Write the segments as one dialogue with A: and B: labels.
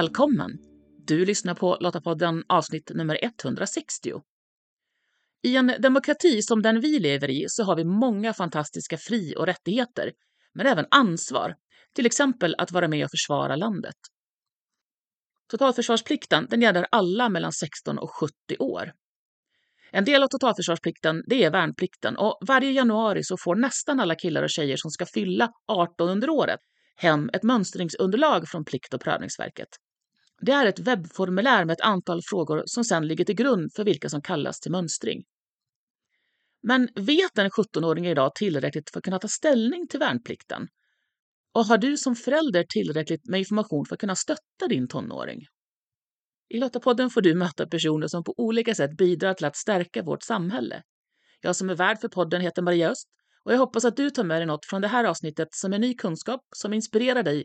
A: Välkommen! Du lyssnar på Lottapodden avsnitt nummer 160. I en demokrati som den vi lever i så har vi många fantastiska fri och rättigheter, men även ansvar, till exempel att vara med och försvara landet. Totalförsvarsplikten den gäller alla mellan 16 och 70 år. En del av totalförsvarsplikten det är värnplikten och varje januari så får nästan alla killar och tjejer som ska fylla 18 under året hem ett mönstringsunderlag från Plikt och prövningsverket. Det är ett webbformulär med ett antal frågor som sedan ligger till grund för vilka som kallas till mönstring. Men vet en 17-åring idag tillräckligt för att kunna ta ställning till värnplikten? Och har du som förälder tillräckligt med information för att kunna stötta din tonåring? I Lottapodden får du möta personer som på olika sätt bidrar till att stärka vårt samhälle. Jag som är värd för podden heter Maria Öst och jag hoppas att du tar med dig något från det här avsnittet som är ny kunskap, som inspirerar dig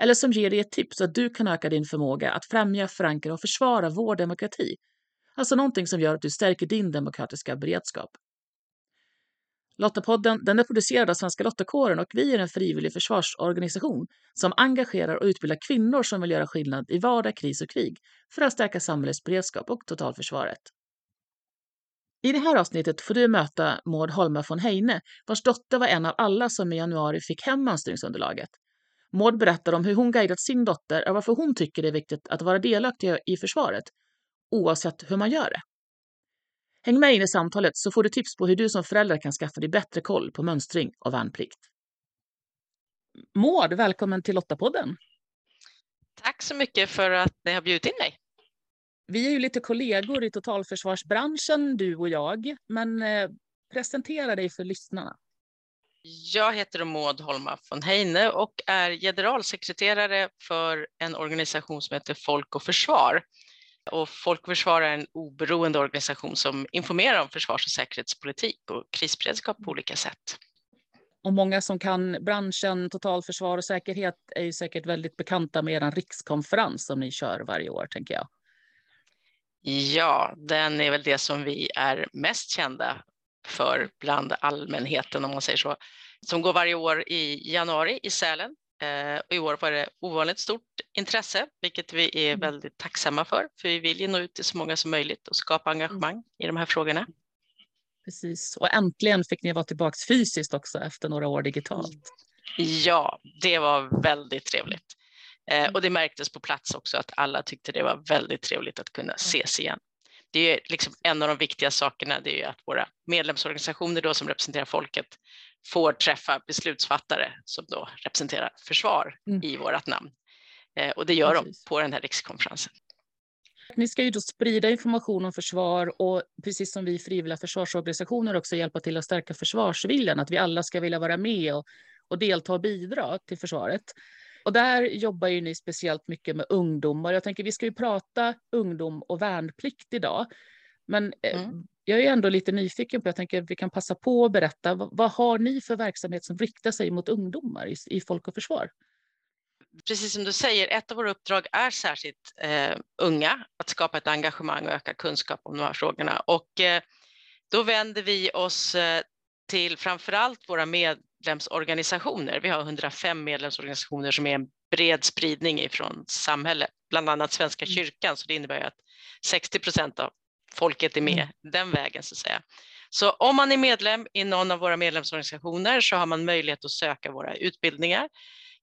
A: eller som ger dig ett tips så att du kan öka din förmåga att främja, förankra och försvara vår demokrati. Alltså någonting som gör att du stärker din demokratiska beredskap. Lottapodden den är producerad av Svenska Lottakåren och vi är en frivillig försvarsorganisation som engagerar och utbildar kvinnor som vill göra skillnad i vardag, kris och krig för att stärka samhällets beredskap och totalförsvaret. I det här avsnittet får du möta Maud Holma von Heine, vars dotter var en av alla som i januari fick hem mönstringsunderlaget. Maud berättar om hur hon guidat sin dotter och varför hon tycker det är viktigt att vara delaktig i försvaret, oavsett hur man gör det. Häng med in i samtalet så får du tips på hur du som förälder kan skaffa dig bättre koll på mönstring och värnplikt. Maud, välkommen till Lottapodden.
B: Tack så mycket för att ni har bjudit in mig.
A: Vi är ju lite kollegor i totalförsvarsbranschen, du och jag, men eh, presentera dig för lyssnarna.
B: Jag heter Maud Holma von Heine och är generalsekreterare för en organisation som heter Folk och Försvar. Och Folk och Försvar är en oberoende organisation som informerar om försvars och säkerhetspolitik och krisberedskap på olika sätt.
A: Och många som kan branschen totalförsvar och säkerhet är ju säkert väldigt bekanta med er rikskonferens som ni kör varje år, tänker jag.
B: Ja, den är väl det som vi är mest kända för bland allmänheten om man säger så, som går varje år i januari i Sälen. Eh, och I år var det ovanligt stort intresse, vilket vi är mm. väldigt tacksamma för, för vi vill ju nå ut till så många som möjligt och skapa engagemang mm. i de här frågorna.
A: Precis, och äntligen fick ni vara tillbaka fysiskt också efter några år digitalt.
B: Ja, det var väldigt trevligt. Eh, och det märktes på plats också att alla tyckte det var väldigt trevligt att kunna ses igen. Det är liksom en av de viktiga sakerna, det är att våra medlemsorganisationer då som representerar folket får träffa beslutsfattare som då representerar försvar mm. i vårt namn. Eh, och det gör Precis. de på den här rikskonferensen.
A: Ni ska ju då sprida information om försvar och precis som vi frivilliga försvarsorganisationer också hjälpa till att stärka försvarsviljan, att vi alla ska vilja vara med och, och delta och bidra till försvaret. Och där jobbar ju ni speciellt mycket med ungdomar. Jag tänker vi ska ju prata ungdom och värnplikt idag. Men eh, mm. jag är ändå lite nyfiken på, jag tänker vi kan passa på att berätta, vad, vad har ni för verksamhet som riktar sig mot ungdomar i, i Folk och Försvar?
B: Precis som du säger, ett av våra uppdrag är särskilt eh, unga, att skapa ett engagemang och öka kunskap om de här frågorna. Och eh, då vänder vi oss eh, till framför allt våra medlemsorganisationer. Vi har 105 medlemsorganisationer som är en bred spridning ifrån samhället, bland annat Svenska mm. kyrkan, så det innebär att 60 procent av folket är med mm. den vägen så att säga. Så om man är medlem i någon av våra medlemsorganisationer så har man möjlighet att söka våra utbildningar.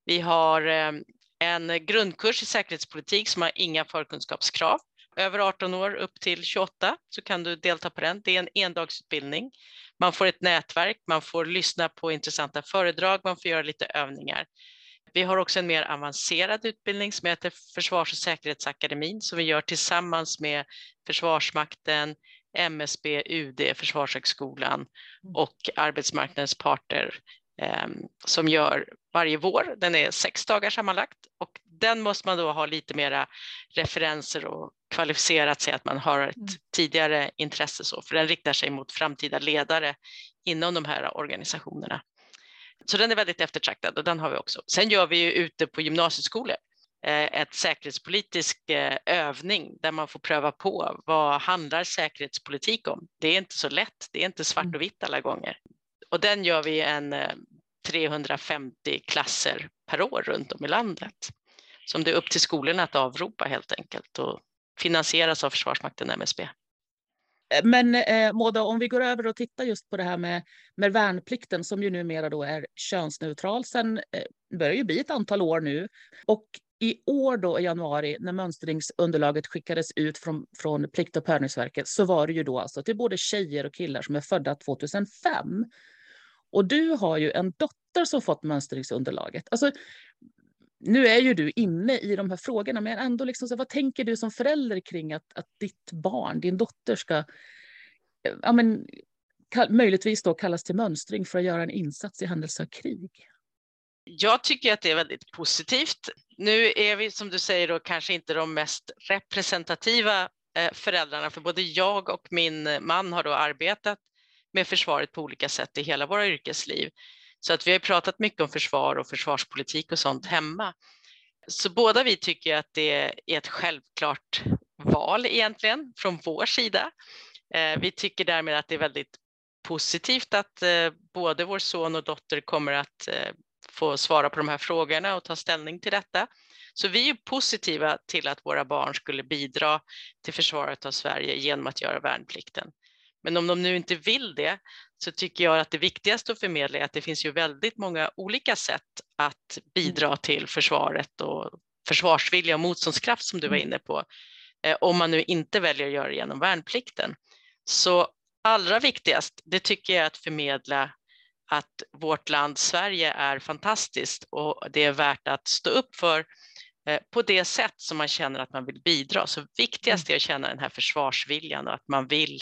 B: Vi har eh, en grundkurs i säkerhetspolitik som har inga förkunskapskrav. Över 18 år upp till 28 så kan du delta på den. Det är en endagsutbildning. Man får ett nätverk, man får lyssna på intressanta föredrag, man får göra lite övningar. Vi har också en mer avancerad utbildning som heter Försvars och säkerhetsakademin som vi gör tillsammans med Försvarsmakten, MSB, UD, Försvarshögskolan mm. och arbetsmarknadens parter eh, som gör varje vår. Den är sex dagar sammanlagt och den måste man då ha lite mera referenser och kvalificerat sig att man har ett mm. tidigare intresse så, för den riktar sig mot framtida ledare inom de här organisationerna. Så den är väldigt eftertraktad och den har vi också. Sen gör vi ju ute på gymnasieskolor eh, ett säkerhetspolitisk eh, övning där man får pröva på vad handlar säkerhetspolitik om? Det är inte så lätt, det är inte svart mm. och vitt alla gånger. Och den gör vi en 350 eh, klasser per år runt om i landet som det är upp till skolorna att avropa helt enkelt och finansieras av Försvarsmakten MSB.
C: Eh, men eh, Moda, om vi går över och tittar just på det här med, med värnplikten som ju numera då är könsneutral. Sen eh, börjar ju bli ett antal år nu. Och i år då i januari när mönstringsunderlaget skickades ut från, från Plikt och prövningsverket så var det ju då alltså till både tjejer och killar som är födda 2005. Och du har ju en dotter som fått mönstringsunderlaget. Alltså, nu är ju du inne i de här frågorna, men ändå liksom, så vad tänker du som förälder kring att, att ditt barn, din dotter, ska ja, men, möjligtvis då kallas till mönstring för att göra en insats i händelse av krig?
B: Jag tycker att det är väldigt positivt. Nu är vi som du säger då kanske inte de mest representativa eh, föräldrarna, för både jag och min man har då arbetat med försvaret på olika sätt i hela våra yrkesliv. Så att vi har pratat mycket om försvar och försvarspolitik och sånt hemma. Så båda vi tycker att det är ett självklart val egentligen från vår sida. Eh, vi tycker därmed att det är väldigt positivt att eh, både vår son och dotter kommer att eh, få svara på de här frågorna och ta ställning till detta. Så vi är positiva till att våra barn skulle bidra till försvaret av Sverige genom att göra värnplikten. Men om de nu inte vill det så tycker jag att det viktigaste att förmedla är att det finns ju väldigt många olika sätt att bidra mm. till försvaret och försvarsvilja och motståndskraft som du var mm. inne på, eh, om man nu inte väljer att göra det genom värnplikten. Så allra viktigast, det tycker jag är att förmedla att vårt land Sverige är fantastiskt och det är värt att stå upp för eh, på det sätt som man känner att man vill bidra. Så viktigast mm. är att känna den här försvarsviljan och att man vill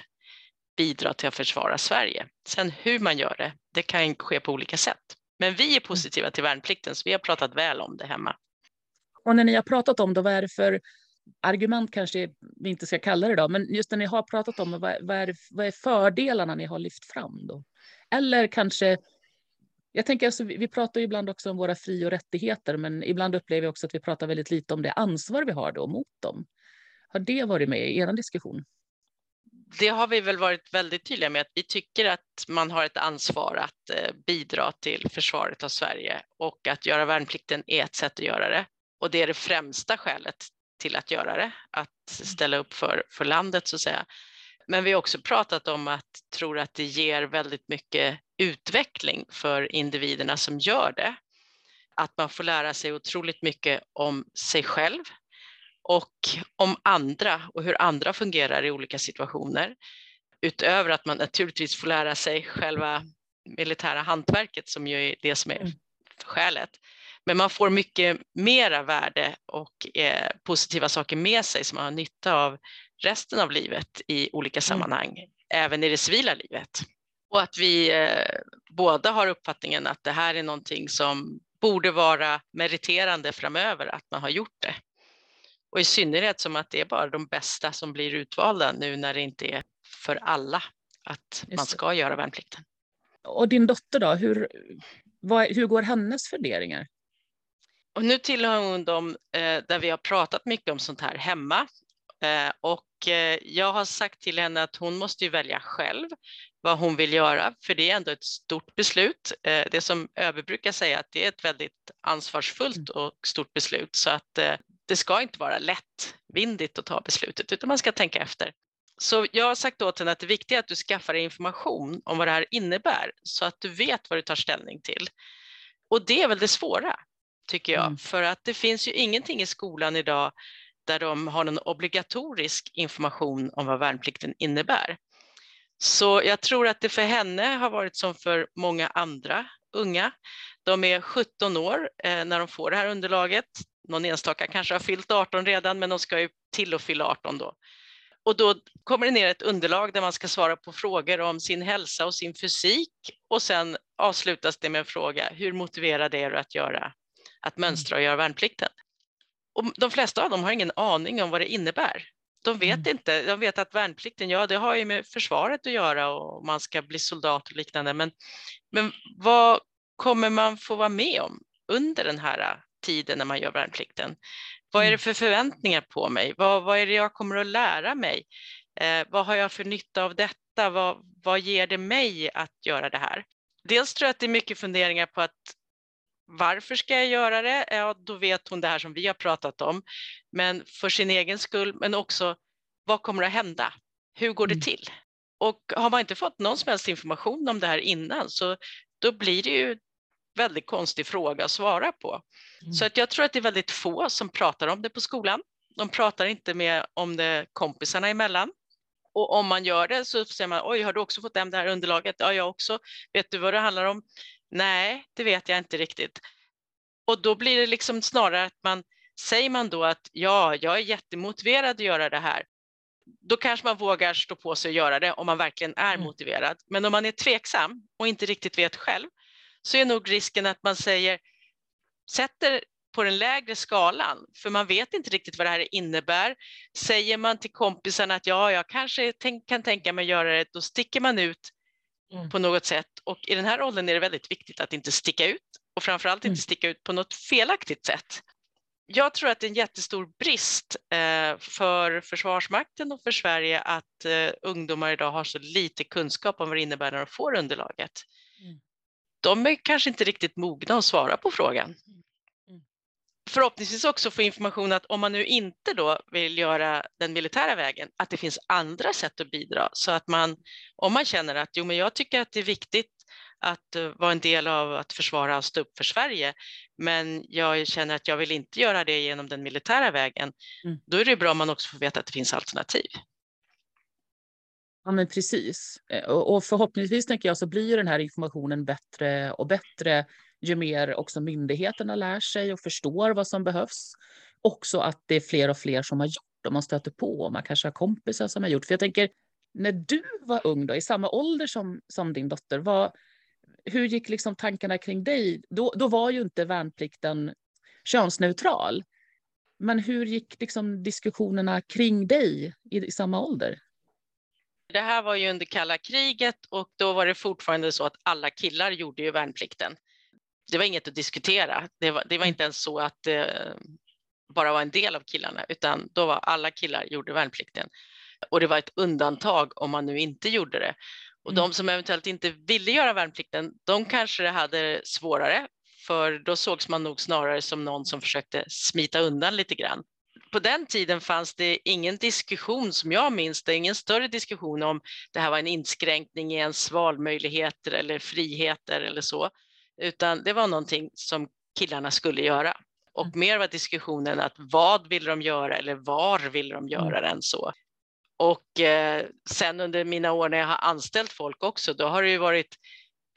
B: bidra till att försvara Sverige. Sen hur man gör det, det kan ske på olika sätt. Men vi är positiva till värnplikten, så vi har pratat väl om det hemma.
C: Och när ni har pratat om det, vad är det för argument kanske vi inte ska kalla det då, men just när ni har pratat om det, vad, vad, är, vad är fördelarna ni har lyft fram då? Eller kanske, jag tänker alltså, vi pratar ju ibland också om våra fri och rättigheter, men ibland upplever jag också att vi pratar väldigt lite om det ansvar vi har då mot dem. Har det varit med i er diskussion?
B: Det har vi väl varit väldigt tydliga med att vi tycker att man har ett ansvar att eh, bidra till försvaret av Sverige och att göra värnplikten är ett sätt att göra det. Och det är det främsta skälet till att göra det, att ställa upp för, för landet så att säga. Men vi har också pratat om att tror att det ger väldigt mycket utveckling för individerna som gör det. Att man får lära sig otroligt mycket om sig själv, och om andra och hur andra fungerar i olika situationer. Utöver att man naturligtvis får lära sig själva militära hantverket som ju är det som är mm. skälet. Men man får mycket mera värde och eh, positiva saker med sig som man har nytta av resten av livet i olika mm. sammanhang, mm. även i det civila livet. Och att vi eh, båda har uppfattningen att det här är någonting som borde vara meriterande framöver, att man har gjort det. Och i synnerhet som att det är bara de bästa som blir utvalda nu när det inte är för alla att man ska göra värnplikten.
C: Och din dotter då, hur, vad, hur går hennes funderingar?
B: Och nu tillhör hon dem eh, där vi har pratat mycket om sånt här hemma. Eh, och eh, jag har sagt till henne att hon måste ju välja själv vad hon vill göra, för det är ändå ett stort beslut. Eh, det som ÖB brukar säga att det är ett väldigt ansvarsfullt mm. och stort beslut, så att eh, det ska inte vara lättvindigt att ta beslutet, utan man ska tänka efter. Så jag har sagt åt henne att det viktiga är att du skaffar dig information om vad det här innebär, så att du vet vad du tar ställning till. Och det är väl det svåra, tycker jag, mm. för att det finns ju ingenting i skolan idag där de har någon obligatorisk information om vad värnplikten innebär. Så jag tror att det för henne har varit som för många andra unga. De är 17 år eh, när de får det här underlaget. Någon enstaka kanske har fyllt 18 redan, men de ska ju till och fylla 18 då. Och då kommer det ner ett underlag där man ska svara på frågor om sin hälsa och sin fysik och sen avslutas det med en fråga, hur motiverad är du att göra, att mönstra och göra värnplikten? Och de flesta av dem har ingen aning om vad det innebär. De vet mm. inte, de vet att värnplikten, ja det har ju med försvaret att göra och man ska bli soldat och liknande, men, men vad kommer man få vara med om under den här tiden när man gör värnplikten? Vad är det mm. för förväntningar på mig? Vad, vad är det jag kommer att lära mig? Eh, vad har jag för nytta av detta? Vad, vad ger det mig att göra det här? Dels tror jag att det är mycket funderingar på att varför ska jag göra det? Ja, då vet hon det här som vi har pratat om. Men för sin egen skull, men också vad kommer att hända? Hur går det mm. till? Och har man inte fått någon som helst information om det här innan så då blir det ju väldigt konstig fråga att svara på. Mm. Så att jag tror att det är väldigt få som pratar om det på skolan. De pratar inte med om det kompisarna emellan. Och om man gör det så säger man, oj, har du också fått hem det här underlaget? Ja, jag också. Vet du vad det handlar om? Nej, det vet jag inte riktigt. Och då blir det liksom snarare att man, säger man då att ja, jag är jättemotiverad att göra det här, då kanske man vågar stå på sig och göra det om man verkligen är mm. motiverad. Men om man är tveksam och inte riktigt vet själv så är nog risken att man säger, sätter på den lägre skalan, för man vet inte riktigt vad det här innebär. Säger man till kompisarna att ja, jag kanske kan tänka mig att göra det, då sticker man ut mm. på något sätt. Och i den här åldern är det väldigt viktigt att inte sticka ut och framförallt mm. inte sticka ut på något felaktigt sätt. Jag tror att det är en jättestor brist eh, för Försvarsmakten och för Sverige att eh, ungdomar idag har så lite kunskap om vad det innebär när de får underlaget. De är kanske inte riktigt mogna att svara på frågan. Mm förhoppningsvis också få information att om man nu inte då vill göra den militära vägen, att det finns andra sätt att bidra så att man, om man känner att jo, men jag tycker att det är viktigt att uh, vara en del av att försvara och stå upp för Sverige, men jag känner att jag vill inte göra det genom den militära vägen, mm. då är det bra om man också får veta att det finns alternativ.
C: Ja, men precis. Eh, och förhoppningsvis tänker jag så blir den här informationen bättre och bättre ju mer också myndigheterna lär sig och förstår vad som behövs. Också att det är fler och fler som har gjort och man stöter på och man kanske har kompisar som har gjort. För jag tänker, när du var ung, då, i samma ålder som, som din dotter, vad, hur gick liksom tankarna kring dig? Då, då var ju inte värnplikten könsneutral. Men hur gick liksom diskussionerna kring dig i, i samma ålder?
B: Det här var ju under kalla kriget och då var det fortfarande så att alla killar gjorde ju värnplikten det var inget att diskutera. Det var, det var mm. inte ens så att det bara var en del av killarna, utan då var alla killar gjorde värnplikten. Och det var ett undantag om man nu inte gjorde det. Och mm. de som eventuellt inte ville göra värnplikten, de kanske hade svårare, för då sågs man nog snarare som någon som försökte smita undan lite grann. På den tiden fanns det ingen diskussion som jag minns det, ingen större diskussion om det här var en inskränkning i ens valmöjligheter eller friheter eller så, utan det var någonting som killarna skulle göra. Och mm. mer var diskussionen att vad vill de göra eller var vill de göra mm. den så. Och eh, sen under mina år när jag har anställt folk också, då har det ju varit,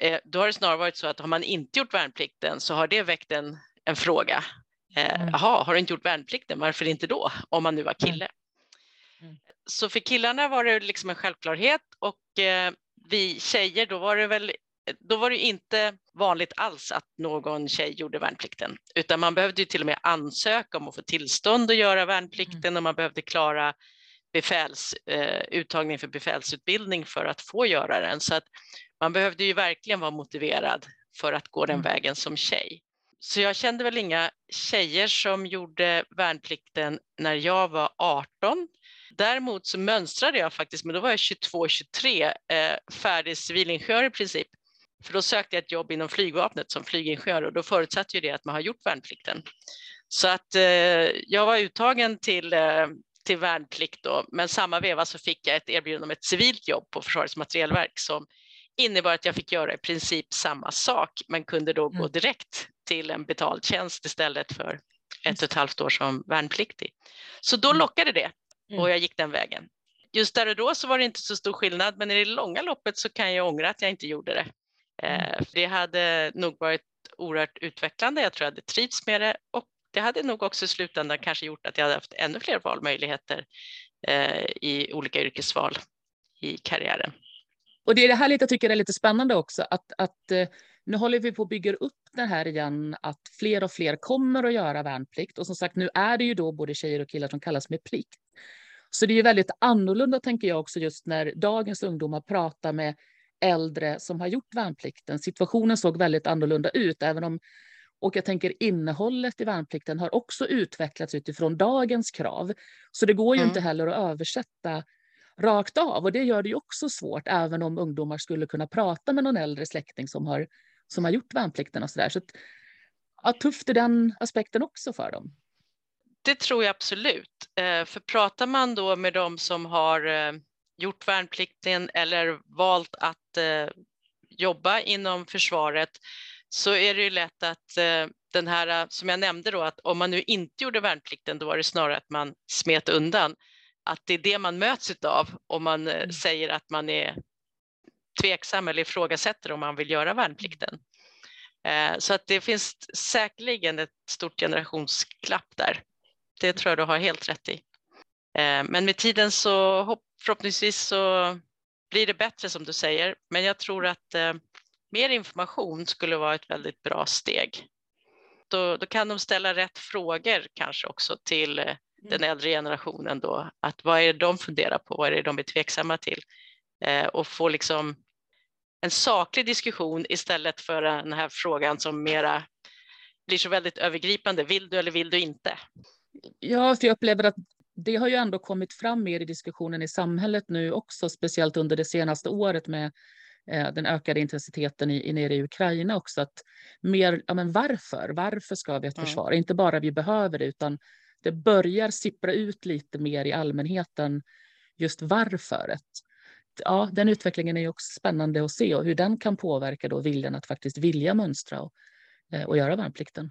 B: eh, då har det snarare varit så att har man inte gjort värnplikten så har det väckt en, en fråga. Eh, mm. Jaha, har du inte gjort värnplikten, varför inte då? Om man nu var mm. kille. Mm. Så för killarna var det liksom en självklarhet och eh, vi tjejer, då var det väl då var det inte vanligt alls att någon tjej gjorde värnplikten, utan man behövde ju till och med ansöka om att få tillstånd att göra värnplikten mm. och man behövde klara befäls, eh, uttagning för befälsutbildning för att få göra den. Så att man behövde ju verkligen vara motiverad för att gå den mm. vägen som tjej. Så jag kände väl inga tjejer som gjorde värnplikten när jag var 18. Däremot så mönstrade jag faktiskt, men då var jag 22-23, eh, färdig civilingenjör i princip. För då sökte jag ett jobb inom flygvapnet som flygingenjör och då förutsatte ju det att man har gjort värnplikten. Så att eh, jag var uttagen till, eh, till värnplikt då, men samma veva så fick jag ett erbjudande om ett civilt jobb på Försvarets materielverk som innebar att jag fick göra i princip samma sak, men kunde då mm. gå direkt till en betald tjänst istället för ett och ett halvt år som värnpliktig. Så då mm. lockade det och mm. jag gick den vägen. Just där och då så var det inte så stor skillnad, men i det långa loppet så kan jag ångra att jag inte gjorde det. Mm. Eh, det hade nog varit oerhört utvecklande. Jag tror jag hade trivts med det och det hade nog också i slutändan kanske gjort att jag hade haft ännu fler valmöjligheter eh, i olika yrkesval i karriären.
C: Och det är det här lite, jag tycker är lite spännande också, att, att eh, nu håller vi på att bygga upp det här igen, att fler och fler kommer att göra värnplikt. Och som sagt, nu är det ju då både tjejer och killar som kallas med plikt. Så det är ju väldigt annorlunda, tänker jag också, just när dagens ungdomar pratar med äldre som har gjort värnplikten. Situationen såg väldigt annorlunda ut, även om och jag tänker innehållet i värnplikten har också utvecklats utifrån dagens krav. Så det går ju mm. inte heller att översätta rakt av och det gör det ju också svårt, även om ungdomar skulle kunna prata med någon äldre släkting som har, som har gjort värnplikten och så där. Så ja, tufft i den aspekten också för dem?
B: Det tror jag absolut. Eh, för pratar man då med de som har eh, gjort värnplikten eller valt att eh, jobba inom försvaret så är det ju lätt att den här, som jag nämnde då, att om man nu inte gjorde värnplikten, då var det snarare att man smet undan. Att det är det man möts av om man mm. säger att man är tveksam eller ifrågasätter om man vill göra värnplikten. Så att det finns säkerligen ett stort generationsklapp där. Det tror jag du har helt rätt i. Eh, men med tiden så förhoppningsvis så blir det bättre som du säger. Men jag tror att eh, mer information skulle vara ett väldigt bra steg. Då, då kan de ställa rätt frågor kanske också till eh, den mm. äldre generationen då. Att vad är det de funderar på? Vad är det de är tveksamma till? och få liksom en saklig diskussion istället för den här frågan som mera blir så väldigt övergripande. Vill du eller vill du inte?
C: Ja, för jag upplever att det har ju ändå kommit fram mer i diskussionen i samhället nu också, speciellt under det senaste året med eh, den ökade intensiteten i, i, nere i Ukraina också. Att mer, ja, men varför? Varför ska vi ha ett försvar? Mm. Inte bara vi behöver det, utan det börjar sippra ut lite mer i allmänheten just varför. Ja, den utvecklingen är också spännande att se och hur den kan påverka då viljan att faktiskt vilja mönstra och, eh, och göra värnplikten.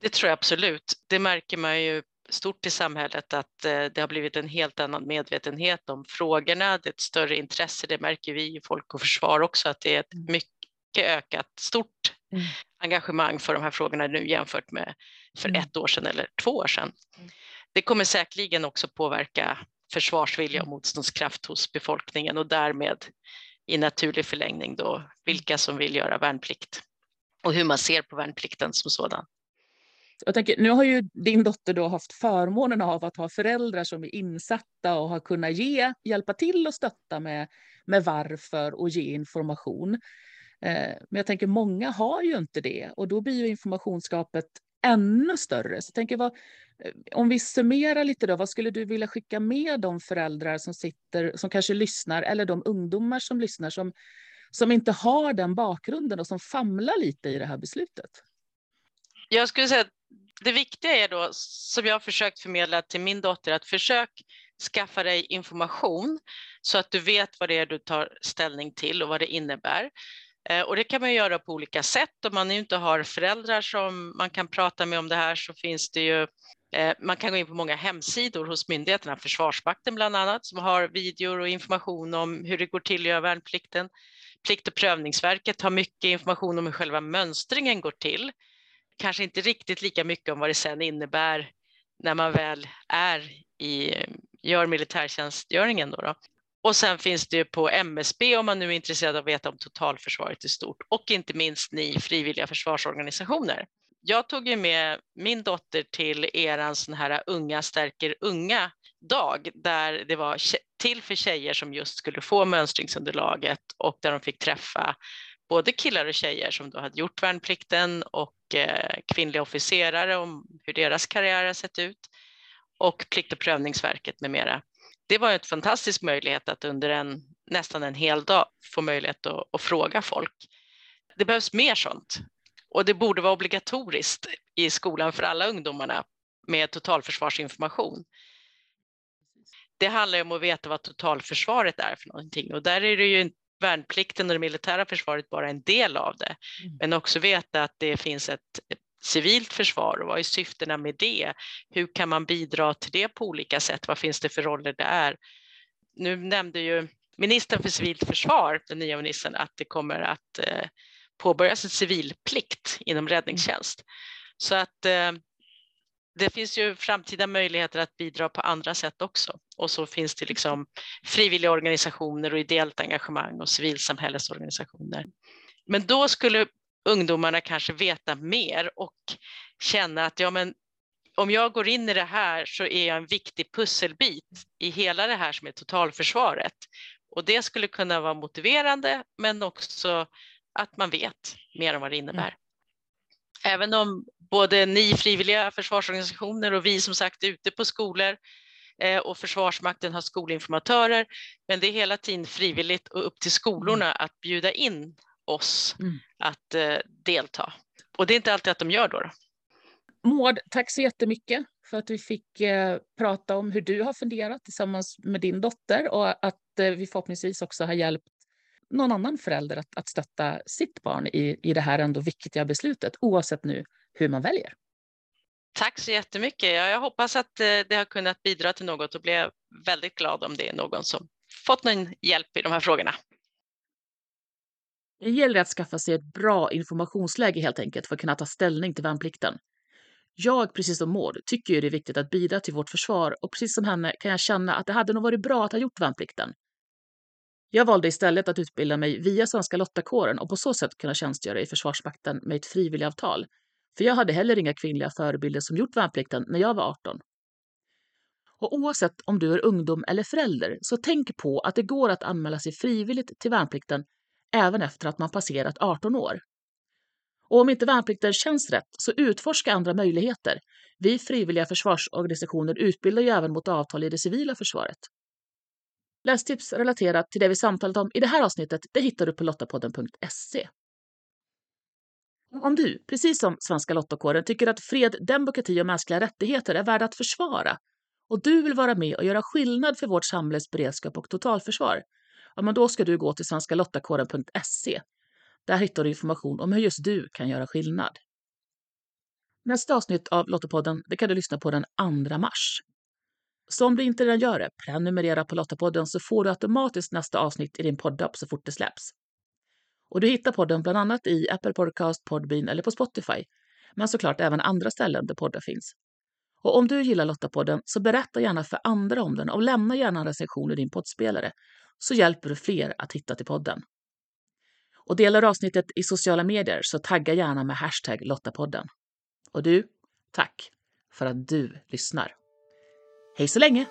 B: Det tror jag absolut. Det märker man ju stort i samhället att eh, det har blivit en helt annan medvetenhet om frågorna. Det är ett större intresse. Det märker vi i Folk och Försvar också att det är ett mm. mycket ökat stort mm. engagemang för de här frågorna nu jämfört med för mm. ett år sedan eller två år sedan. Det kommer säkerligen också påverka försvarsvilja och motståndskraft hos befolkningen och därmed i naturlig förlängning då vilka som vill göra värnplikt och hur man ser på värnplikten som sådan.
C: Jag tänker, nu har ju din dotter då haft förmånen av att ha föräldrar som är insatta och har kunnat ge, hjälpa till och stötta med, med varför och ge information. Eh, men jag tänker många har ju inte det och då blir ju informationsskapet ännu större. Så jag tänker, vad, Eh, om vi summerar lite då, vad skulle du vilja skicka med de föräldrar som sitter, som kanske lyssnar eller de ungdomar som lyssnar som, som inte har den bakgrunden och som famlar lite i det här beslutet?
B: Jag skulle säga att det viktiga är då, som jag har försökt förmedla till min dotter, att försök skaffa dig information så att du vet vad det är du tar ställning till och vad det innebär. Eh, och det kan man göra på olika sätt. Om man inte har föräldrar som man kan prata med om det här så finns det ju Eh, man kan gå in på många hemsidor hos myndigheterna, Försvarsmakten bland annat, som har videor och information om hur det går till att göra värnplikten. Plikt och prövningsverket har mycket information om hur själva mönstringen går till kanske inte riktigt lika mycket om vad det sen innebär när man väl är i, gör militärtjänstgöringen. Då, då. Och sen finns det ju på MSB om man nu är intresserad av att veta om totalförsvaret i stort och inte minst ni frivilliga försvarsorganisationer. Jag tog ju med min dotter till eran sån här Unga stärker unga dag där det var till för tjejer som just skulle få mönstringsunderlaget och där de fick träffa både killar och tjejer som då hade gjort värnplikten och eh, kvinnliga officerare om hur deras karriär har sett ut och Plikt och prövningsverket med mera. Det var en fantastisk möjlighet att under en, nästan en hel dag få möjlighet att, att fråga folk. Det behövs mer sånt och det borde vara obligatoriskt i skolan för alla ungdomarna med totalförsvarsinformation. Det handlar om att veta vad totalförsvaret är för någonting och där är det ju värnplikten och det militära försvaret bara en del av det, mm. men också veta att det finns ett, civilt försvar och vad är syftena med det? Hur kan man bidra till det på olika sätt? Vad finns det för roller det är? Nu nämnde ju ministern för civilt försvar, den nya ministern, att det kommer att påbörjas en civilplikt inom räddningstjänst. Så att eh, det finns ju framtida möjligheter att bidra på andra sätt också. Och så finns det liksom frivilliga organisationer och ideellt engagemang och civilsamhällesorganisationer. Men då skulle ungdomarna kanske veta mer och känna att ja, men om jag går in i det här så är jag en viktig pusselbit i hela det här som är totalförsvaret. Och det skulle kunna vara motiverande men också att man vet mer om vad det innebär. Mm. Även om både ni frivilliga försvarsorganisationer och vi som sagt ute på skolor eh, och Försvarsmakten har skolinformatörer. Men det är hela tiden frivilligt och upp till skolorna mm. att bjuda in oss mm. att eh, delta. och det är inte alltid att de gör då. då.
A: Maud, tack så jättemycket för att vi fick eh, prata om hur du har funderat tillsammans med din dotter och att eh, vi förhoppningsvis också har hjälpt någon annan förälder att, att stötta sitt barn i, i det här ändå viktiga beslutet, oavsett nu hur man väljer.
B: Tack så jättemycket. Jag hoppas att eh, det har kunnat bidra till något och blir väldigt glad om det är någon som fått någon hjälp i de här frågorna.
A: Det gäller att skaffa sig ett bra informationsläge helt enkelt för att kunna ta ställning till värnplikten. Jag, precis som Maud, tycker ju det är viktigt att bidra till vårt försvar och precis som henne kan jag känna att det hade nog varit bra att ha gjort värnplikten. Jag valde istället att utbilda mig via Svenska Lottakåren och på så sätt kunna tjänstgöra i Försvarsmakten med ett frivilligavtal. För jag hade heller inga kvinnliga förebilder som gjort värnplikten när jag var 18. Och oavsett om du är ungdom eller förälder, så tänk på att det går att anmäla sig frivilligt till värnplikten även efter att man passerat 18 år. Och om inte värnplikten känns rätt, så utforska andra möjligheter. Vi frivilliga försvarsorganisationer utbildar ju även mot avtal i det civila försvaret. Lästips relaterat till det vi samtalat om i det här avsnittet det hittar du på lottapodden.se. Om du, precis som Svenska Lottakåren, tycker att fred, demokrati och mänskliga rättigheter är värda att försvara och du vill vara med och göra skillnad för vårt samhälles beredskap och totalförsvar, ja, men då ska du gå till svenskalottakåren.se. Där hittar du information om hur just du kan göra skillnad. Nästa avsnitt av Lottapodden det kan du lyssna på den 2 mars. Så om du inte redan gör det, prenumerera på Lottapodden så får du automatiskt nästa avsnitt i din poddapp så fort det släpps. Och du hittar podden bland annat i Apple Podcast, Podbean eller på Spotify, men såklart även andra ställen där poddar finns. Och om du gillar Lottapodden så berätta gärna för andra om den och lämna gärna en recension i din poddspelare så hjälper du fler att hitta till podden. Och delar avsnittet i sociala medier så tagga gärna med hashtag Lottapodden. Och du, tack för att du lyssnar. Hej så länge!